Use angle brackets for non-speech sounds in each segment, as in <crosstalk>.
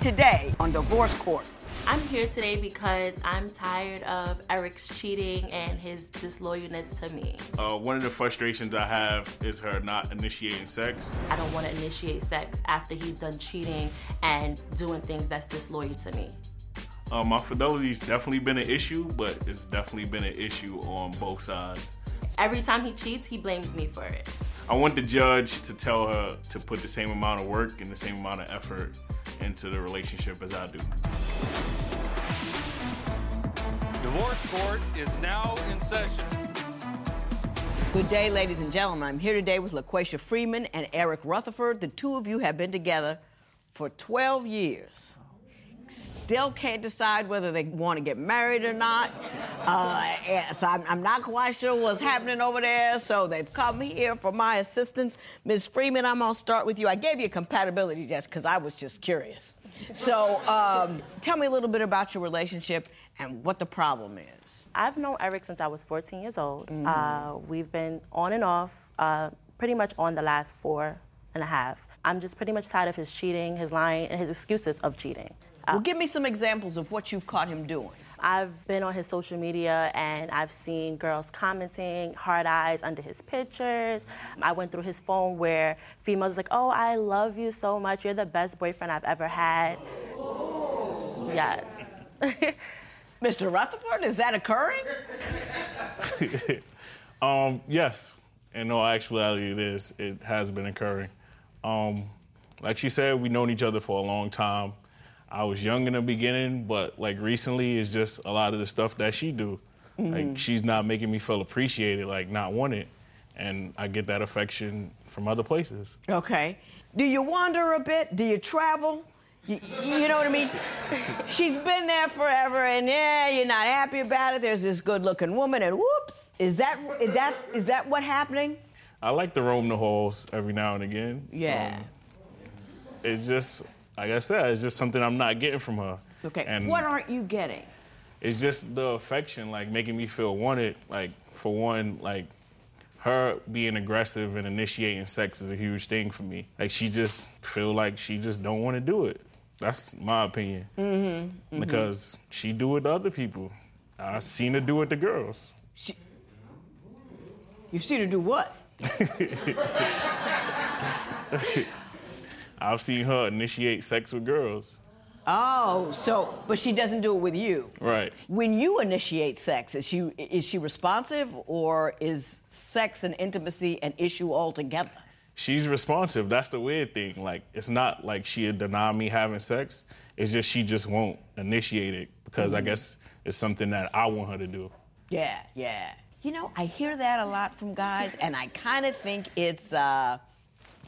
today on Divorce Court. I'm here today because I'm tired of Eric's cheating and his disloyalness to me. Uh, one of the frustrations I have is her not initiating sex. I don't want to initiate sex after he's done cheating and doing things that's disloyal to me. Uh, my fidelity's definitely been an issue, but it's definitely been an issue on both sides. Every time he cheats, he blames me for it. I want the judge to tell her to put the same amount of work and the same amount of effort into the relationship as I do. Divorce Court is now in session. Good day, ladies and gentlemen. I'm here today with Liquasia Freeman and Eric Rutherford. The two of you have been together for 12 years. Still can't decide whether they want to get married or not. Uh, yeah, so I'm, I'm not quite sure what's happening over there. So they've come here for my assistance. Ms. Freeman, I'm going to start with you. I gave you a compatibility test because I was just curious. So um, tell me a little bit about your relationship and what the problem is. I've known Eric since I was 14 years old. Uh, we've been on and off, uh, pretty much on the last four and a half. I'm just pretty much tired of his cheating, his lying, and his excuses of cheating. Well, give me some examples of what you've caught him doing. I've been on his social media and I've seen girls commenting hard eyes under his pictures. I went through his phone where females like, "Oh, I love you so much. You're the best boyfriend I've ever had." Yes. <laughs> Mr. Rutherford, is that occurring? <laughs> Um, yes, in all actuality, it is. It has been occurring. Um, like she said, we've known each other for a long time. I was young in the beginning, but like recently, it's just a lot of the stuff that she do. Like she's not making me feel appreciated, like not wanted, and I get that affection from other places. Okay. Do you wander a bit? Do you travel? You, you know what I mean? <laughs> She's been there forever, and yeah, you're not happy about it. There's this good-looking woman, and whoops, is that is that is that what happening? I like to roam the halls every now and again. Yeah. Um, it's just, like I said, it's just something I'm not getting from her. okay. And what aren't you getting? it's just the affection, like making me feel wanted. Like for one, like her being aggressive and initiating sex is a huge thing for me. Like she just feel like she just don't want to do it. That's my opinion. Mm-hmm, Because she do it to other people. I've seen her do it to girls. She, you've seen her do what? <laughs> I've seen her initiate sex with girls. Oh, so but she doesn't do it with you. Right. When you initiate sex, is she is she responsive, or is sex and intimacy an issue altogether? She's responsive. That's the weird thing. Like, it's not like she'll deny me having sex. It's just she just won't initiate it because I guess it's something that I want her to do. Yeah, yeah. You know, I hear that a lot from guys, and I kind of think it's uh,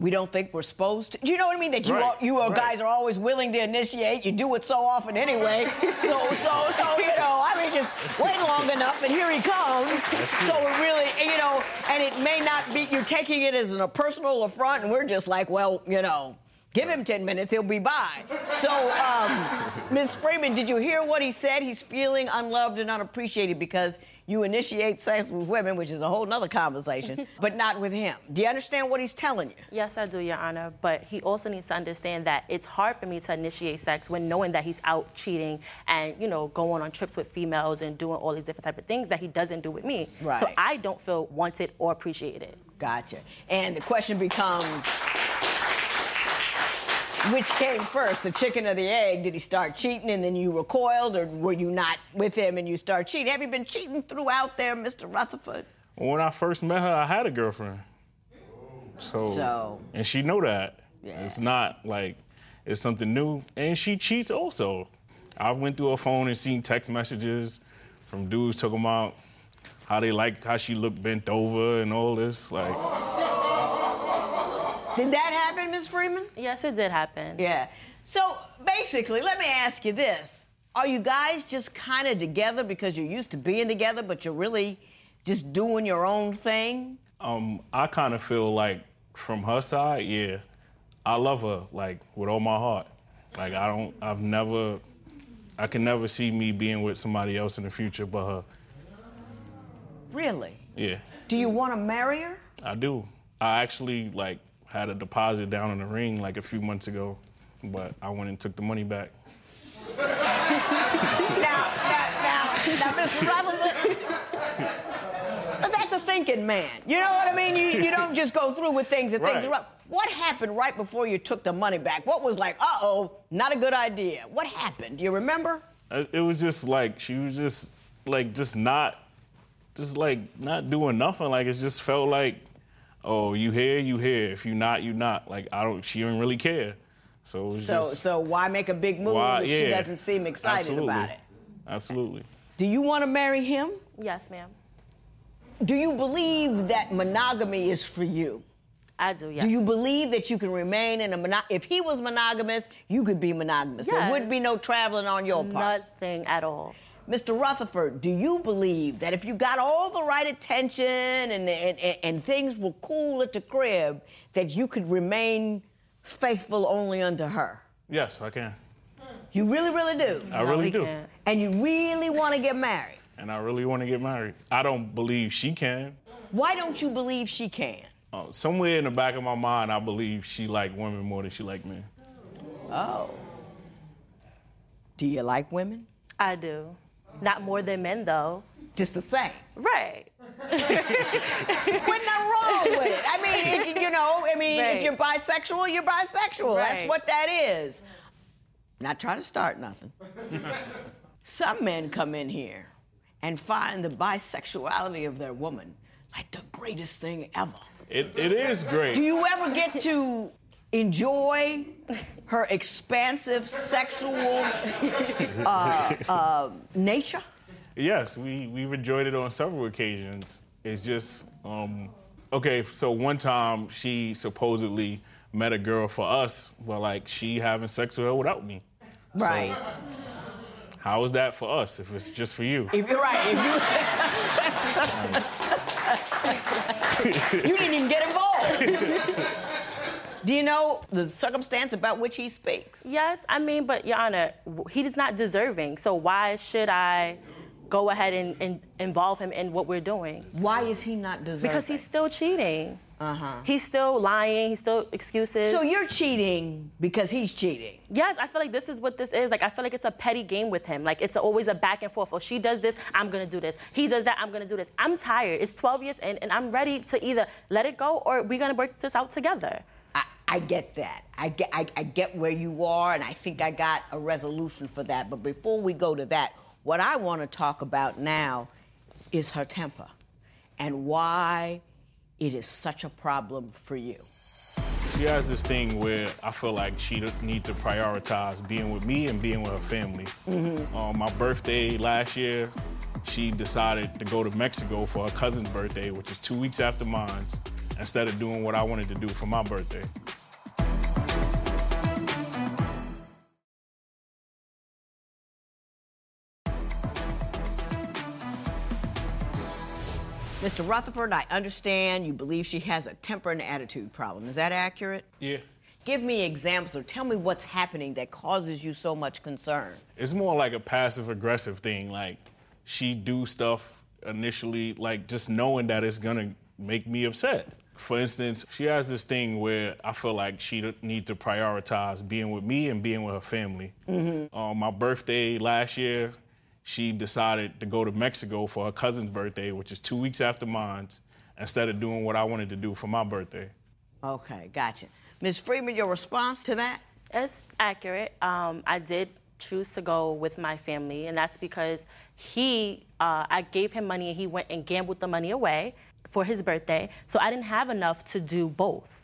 we don't think we're supposed to. You know what I mean? That you Right, all, you all right. guys are always willing to initiate. You do it so often anyway. <laughs> so so so you know, I mean, just wait long enough, and here he comes. So it really, you know, and it may not be you're taking it as a personal affront, and we're just like, well, you know. Give him 10 minutes, he'll be by. So, um, Ms. Freeman, did you hear what he said? He's feeling unloved and unappreciated because you initiate sex with women, which is a whole nother conversation, <laughs> but not with him. Do you understand what he's telling you? Yes, I do, Your Honor. But he also needs to understand that it's hard for me to initiate sex when knowing that he's out cheating and, you know, going on trips with females and doing all these different type of things that he doesn't do with me. Right. So I don't feel wanted or appreciated. Gotcha. And the question becomes which came first, the chicken or the egg? Did he start cheating and then you recoiled, or were you not with him and you start cheating? Have you been cheating throughout there, Mr. Rutherford? When I first met her, I had a girlfriend. So, So- and she know that. Yeah. It's not like it's something new. And she cheats also. I went through her phone and seen text messages from dudes talking about how they like how she looked bent over and all this. Like, Did that happen, Ms. Freeman? Yes, it did happen. Yeah. So basically, let me ask you this. Are you guys just kind of together because you're used to being together, but you're really just doing your own thing? um, I kind of feel like from her side, yeah, I love her like with all my heart. Like I don't, I've never, I can never see me being with somebody else in the future but her. Really? Yeah, Do you want to marry her? I do. I actually like had a deposit down in the ring like a few months ago, but I went and took the money back. now, now, now, now, Mr. Rutherford. But that's a thinking man. You know what I mean? You, you don't just go through with things and things Right. are up. What happened right before you took the money back? What was like, uh oh, not a good idea? What happened? Do you remember? It it was just like she was just like just not, just like not doing nothing. Like it just felt like, oh, you here, you here. If you not, you not. Like I don't. She didn't really care. So So, just, so why make a big move why- if she doesn't seem excited Absolutely. about it? Absolutely. Do you want to marry him? Yes, ma'am. Do you believe that monogamy is for you? I do, yes. Do you believe that you can remain in a mono- if he was monogamous, you could be monogamous. There Yes. would be no traveling on your part. Nothing at all. Mr. Rutherford, do you believe that if you got all the right attention and, and, and, and things were cool at the crib, that you could remain faithful only unto her? Yes, I can. You really, really do. I No, really do. can't. And you really want to get married. And I really want to get married. I don't believe she can. Why don't you believe she can? Uh, somewhere in the back of my mind, I believe she like women more than she like men. Oh. Do you like women? I do. Not more than men, though. Just the same. Right. <laughs> Wasn't wrong with it. I mean, it, you know, I mean, if you're bisexual, you're bisexual. That's what that is. Not trying to start nothing. <laughs> Some men come in here and find the bisexuality of their woman like the greatest thing ever. It, it is great. Do you ever get to enjoy her expansive sexual uh, uh, nature? Yes, we we've enjoyed it on several occasions. It's just um, okay. So one time she supposedly met a girl for us, but like she having sex with her without me. Right. How is that for us if it's just for you? If you're right, if you <laughs> you didn't even get involved. <laughs> Do you know the circumstance about which he speaks? Yes, I mean, but Your Honor, he is not deserving. So why should I go ahead and, and involve him in what we're doing? Why is he not deserving? Because he's still cheating. Uh-huh. He's still lying. He's still excuses. So you're cheating because he's cheating. Yes, I feel like this is what this is. Like, I feel like it's a petty game with him. Like, it's always a back and forth. Oh, she does this, I'm gonna do this. He does that, I'm gonna do this. I'm tired. It's 12 years in, and I'm ready to either let it go or we're gonna work this out together. I, get that. I get, I, I get where you are, and I think I got a resolution for that. But before we go to that, what I want to talk about now is her temper and why it is such a problem for you. She has this thing where I feel like she needs to prioritize being with me and being with her family. On my birthday last year, she decided to go to Mexico for her cousin's birthday, which is two weeks after mine, instead of doing what I wanted to do for my birthday. Mr. Rutherford, I understand you believe she has a temper and attitude problem. Is that accurate? Yeah. Give me examples or tell me what's happening that causes you so much concern. It's more like a passive aggressive thing. Like she do stuff initially, like just knowing that it's gonna make me upset. For instance, she has this thing where I feel like she need to prioritize being with me and being with her family. On my birthday last year, she decided to go to Mexico for her cousin's birthday, which is two weeks after mine, instead of doing what I wanted to do for my birthday. Okay, gotcha. Ms. Freeman, your response to that? It's accurate. Um, I did choose to go with my family, and that's because he, uh, I gave him money and he went and gambled the money away for his birthday. So I didn't have enough to do both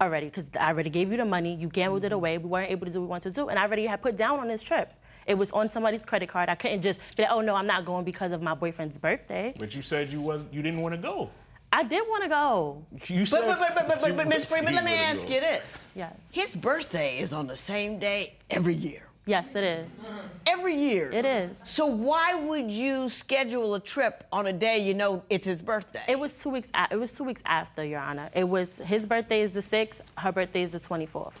already because I already gave you the money, you gambled it away, we weren't able to do what we wanted to do, and I already had put down on this trip. It was on somebody's credit card. I couldn't just be like, oh no, I'm not going because of my boyfriend's birthday. But you said you was you didn't want to go. I did want to go. You said But, but, but, but, but, but Ms. Freeman, let me ask go. you this. Yes. His birthday is on the same day every year. Yes, it is. Every year. It is. So why would you schedule a trip on a day you know it's his birthday? It was two weeks. A- it was two weeks after, Your Honor. It was his birthday is the sixth. Her birthday is the twenty fourth.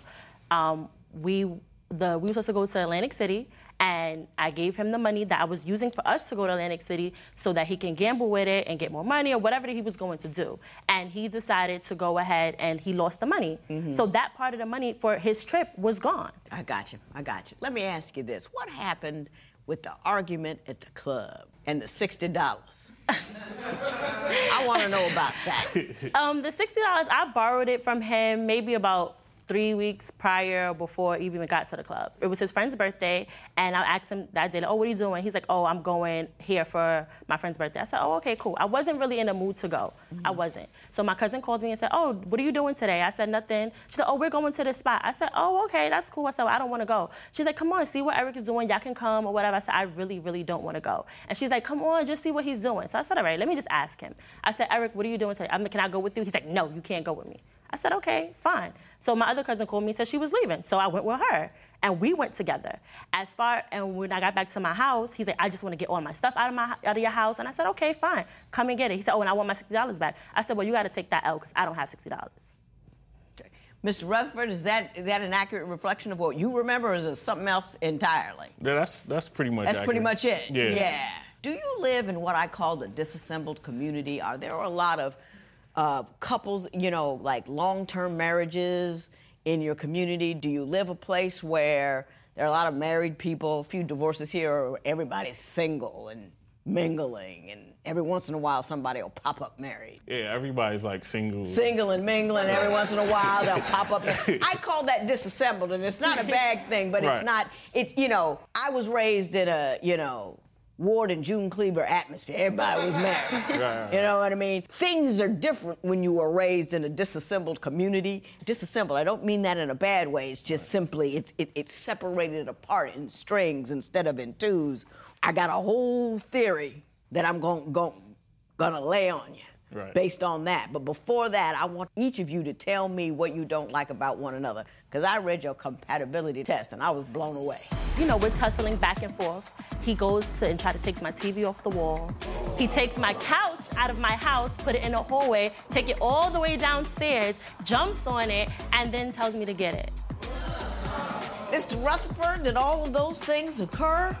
Um, we the we were supposed to go to Atlantic City, and I gave him the money that I was using for us to go to Atlantic City so that he can gamble with it and get more money or whatever he was going to do. And he decided to go ahead and he lost the money. Mm-hmm. So that part of the money for his trip was gone. I got you. I got you. Let me ask you this: What happened with the argument at the club and the sixty dollars? <laughs> I want to know about that. Um, the sixty dollars, I borrowed it from him maybe about three weeks prior before I even got to the club. It was his friend's birthday, and I asked him that day, like, "Oh, what are you doing?" He's like, "Oh, I'm going here for my friend's birthday." I said, "Oh, okay, cool." I wasn't really in the mood to go. Mm-hmm. I wasn't. So my cousin called me and said, "Oh, what are you doing today?" I said, "Nothing." She said, "Oh, we're going to this spot." I said, "Oh, okay, that's cool." I said, well, "I don't want to go." She's like, "Come on, see what Eric is doing. Y'all can come or whatever." I said, "I really, really don't want to go." And she's like, "Come on, just see what he's doing." So I said, "All right, let me just ask him." I said, "Eric, what are you doing today?" I mean, "Can I go with you?" He's like, "No, you can't go with me." I said, okay, fine. So my other cousin called me and said she was leaving. So I went with her. And we went together. As far and when I got back to my house, he's like, I just want to get all my stuff out of my out of your house. And I said, okay, fine, come and get it. He said, oh, and I want my sixty dollars back. I said, well, you got to take that L because I don't have sixty dollars. Okay. Mr. Rutherford, is that is that an accurate reflection of what you remember, or is it something else entirely? Yeah, that's that's pretty much. It. That's pretty much it. Yeah. Yeah. Do you live in what I call the disassembled community? Are there a lot of uh, couples, you know, like long-term marriages in your community? Do you live a place where there are a lot of married people, a few divorces here, or everybody's single and mingling, and every once in a while somebody will pop up married? Yeah, everybody's like single. single and mingling every once in a while they'll pop up <laughs> i call that disassembled and it's not a bad thing but it's not it's you know i was raised in a you know Ward and June Cleaver atmosphere. Everybody was married. <laughs> right. You know what I mean? Things are different when you were raised in a disassembled community. Disassembled, I don't mean that in a bad way. It's just simply it's it, it's separated apart in strings instead of in twos. I got a whole theory that I'm going going gonna lay on you Right. based on that. But before that, I want each of you to tell me what you don't like about one another. Because I read your compatibility test and I was blown away. you know, we're tussling back and forth. He goes to and try to take my TV off the wall. He takes my couch out of my house, put it in a hallway, take it all the way downstairs, jumps on it, and then tells me to get it. Mr. Rutherford, did all of those things occur?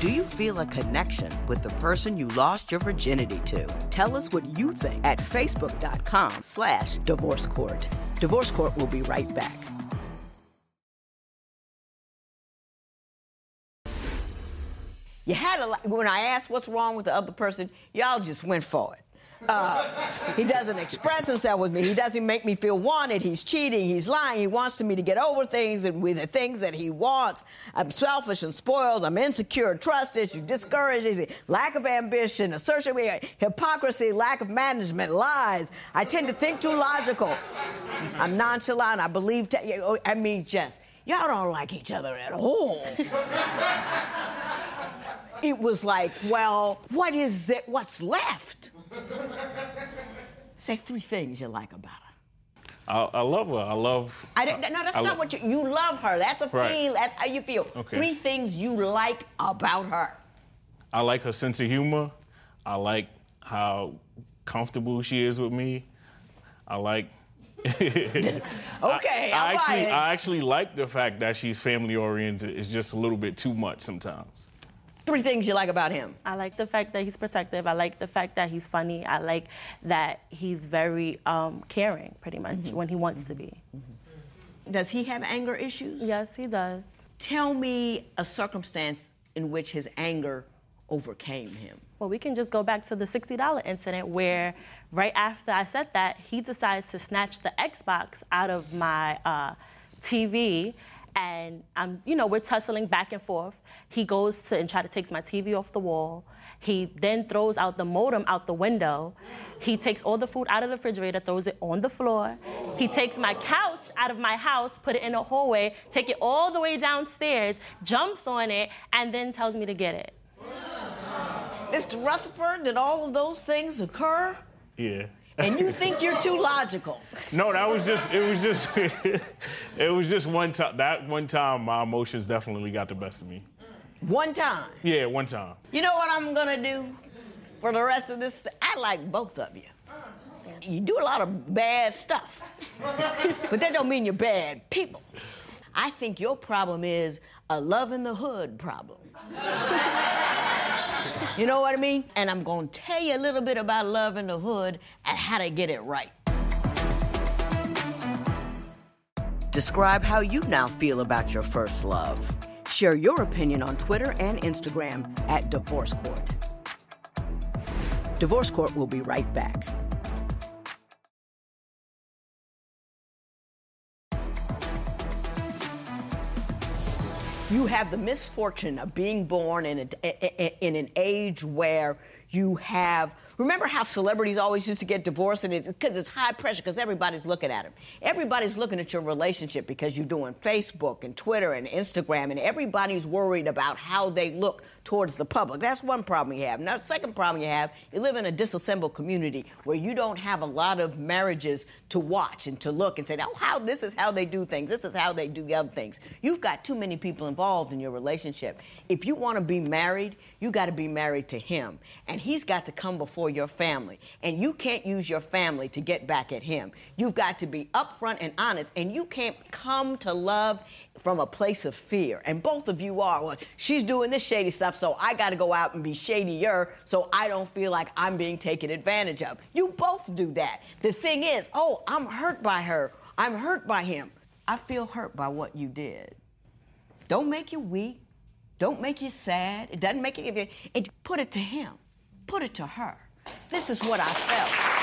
Do you feel a connection with the person you lost your virginity to? Tell us what you think at facebook.com slash divorce court. Divorce Court will be right back. You had a lot, when I asked what's wrong with the other person, y'all just went for it. Uh, he doesn't express himself with me. He doesn't make me feel wanted. He's cheating. He's lying. He wants me to get over things and with the things that he wants. I'm selfish and spoiled. I'm insecure, trust issue, discouraged, lack of ambition, assertion, hypocrisy, lack of management, lies. I tend to think too logical. I'm nonchalant. I believe. Te- I mean, just y'all don't like each other at all it was like, well, what is it? What's left? Say three things you like about her. I, I love her. I love. I don't, no, that's I not lo- what you. You love her. That's a Right. feel. That's how you feel. Okay. Three things you like about her. I like her sense of humor. I like how comfortable she is with me. I like. <laughs> Okay, I, I'll actually. I actually like the fact that she's family oriented. It's just a little bit too much sometimes. Three things you like about him. I like the fact that he's protective. I like the fact that he's funny. I like that he's very um, caring, pretty much, when he wants to be. Does he have anger issues? Yes, he does. Tell me a circumstance in which his anger overcame him. Well, we can just go back to the $60 incident where right after I said that, he decides to snatch the Xbox out of my uh, TV. And I'm, you know, we're tussling back and forth. He goes to and try to takes my TV off the wall. He then throws out the modem out the window. He takes all the food out of the refrigerator, throws it on the floor. He takes my couch out of my house, put it in a hallway, take it all the way downstairs, jumps on it, and then tells me to get it. Mr. Rutherford, did all of those things occur? Yeah. And you think you're too logical? No, that was just. It was just. <laughs> it was just one time. That one time, my emotions definitely got the best of me. One time. Yeah, one time. You know what I'm gonna do for the rest of this? I like both of you. you do a lot of bad stuff. but that don't mean you're bad people. I think your problem is a love in the hood problem. <laughs> you know what I mean? And I'm gonna tell you a little bit about love in the hood and how to get it right. Describe how you now feel about your first love. Share your opinion on Twitter and Instagram at Divorce Court. Divorce Court will be right back. You have the misfortune of being born in, a, in an age where you have. Remember how celebrities always used to get divorced and it's because it's high pressure because everybody's looking at them everybody's looking at your relationship because you're doing facebook and twitter and instagram and everybody's worried about how they look towards the public. That's one problem you have. Now the second problem you have you live in a disassembled community where you don't have a lot of marriages to watch and to look and say oh how this is how they do things. This is how they do the other things. You've got too many people involved in your relationship. If you want to be married you got to be married to him. And he's got to come before your family. And you can't use your family to get back at him. You've got to be upfront and honest. And you can't come to love from a place of fear. And both of you are. Well, she's doing this shady stuff, so I got to go out and be shadier so I don't feel like I'm being taken advantage of. You both do that. The thing is, oh, I'm hurt by her. I'm hurt by him. I feel hurt by what you did. Don't make you weak. Don't make you sad. It doesn't make you. It, put it to him put it to her. This is what I felt.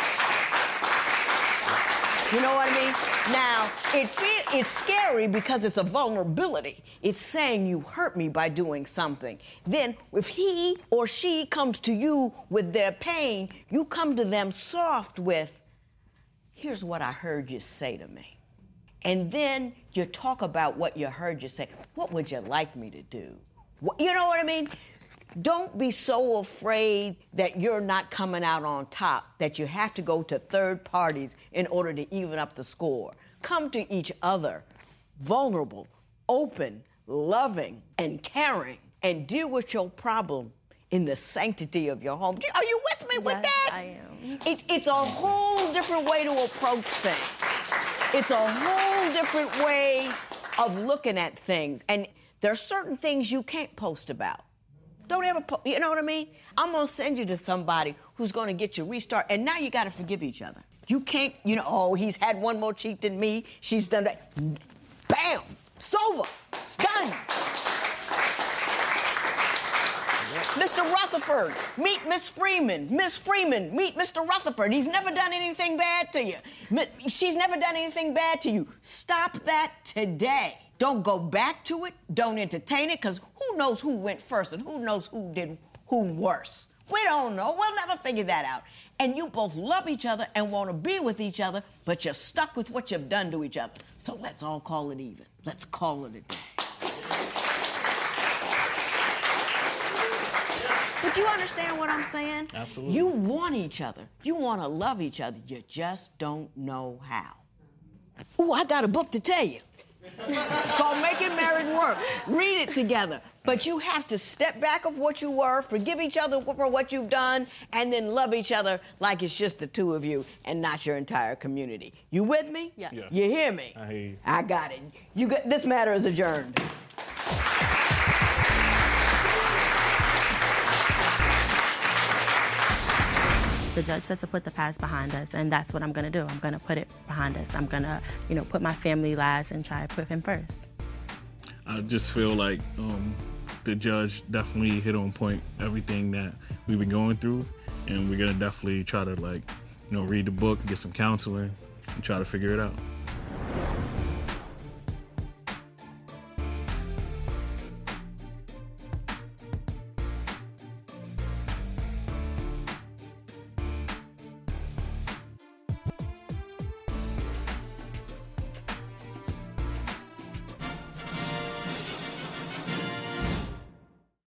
You know what I mean? Now, it it's scary because it's a vulnerability. It's saying you hurt me by doing something. Then, if he or she comes to you with their pain, you come to them soft with, here's what I heard you say to me. And then you talk about what you heard you say. What would you like me to do? You know what I mean? Don't be so afraid that you're not coming out on top that you have to go to third parties in order to even up the score. Come to each other vulnerable, open, loving, and caring, and deal with your problem in the sanctity of your home. Are you with me yes, with that? I am. It, it's a whole different way to approach things. It's a whole different way of looking at things. And there are certain things you can't post about. Don't ever, po- you know what I mean? I'm gonna send you to somebody who's gonna get you restart, and now you gotta forgive each other. You can't, you know, oh, he's had one more cheat than me. She's done that. Bam! It's over. It's done. Mr. Rutherford, meet Miss Freeman. Miss Freeman, meet Mr. Rutherford. He's never done anything bad to you. She's never done anything bad to you. Stop that today. Don't go back to it. Don't entertain it, because who knows who went first and who knows who did who worse. We don't know. We'll never figure that out. And you both love each other and want to be with each other, but you're stuck with what you've done to each other. So let's all call it even. Let's call it a day. But you understand what I'm saying? Absolutely. You want each other. You want to love each other. You just don't know how. Ooh, I got a book to tell you. It's called Making Marriage Work. Read it together. But you have to step back of what you were, forgive each other for what you've done, and then love each other like it's just the two of you and not your entire community. You with me? Yeah. yeah. You hear me? I hear you. I got it. You got, this matter is adjourned. The judge said to put the past behind us, and that's what I'm gonna do. I'm gonna put it behind us. I'm gonna, you know, put my family last and try to put him first. I just feel like um, the judge definitely hit on point everything that we've been going through, and we're gonna definitely try to like, you know, read the book, get some counseling, and try to figure it out.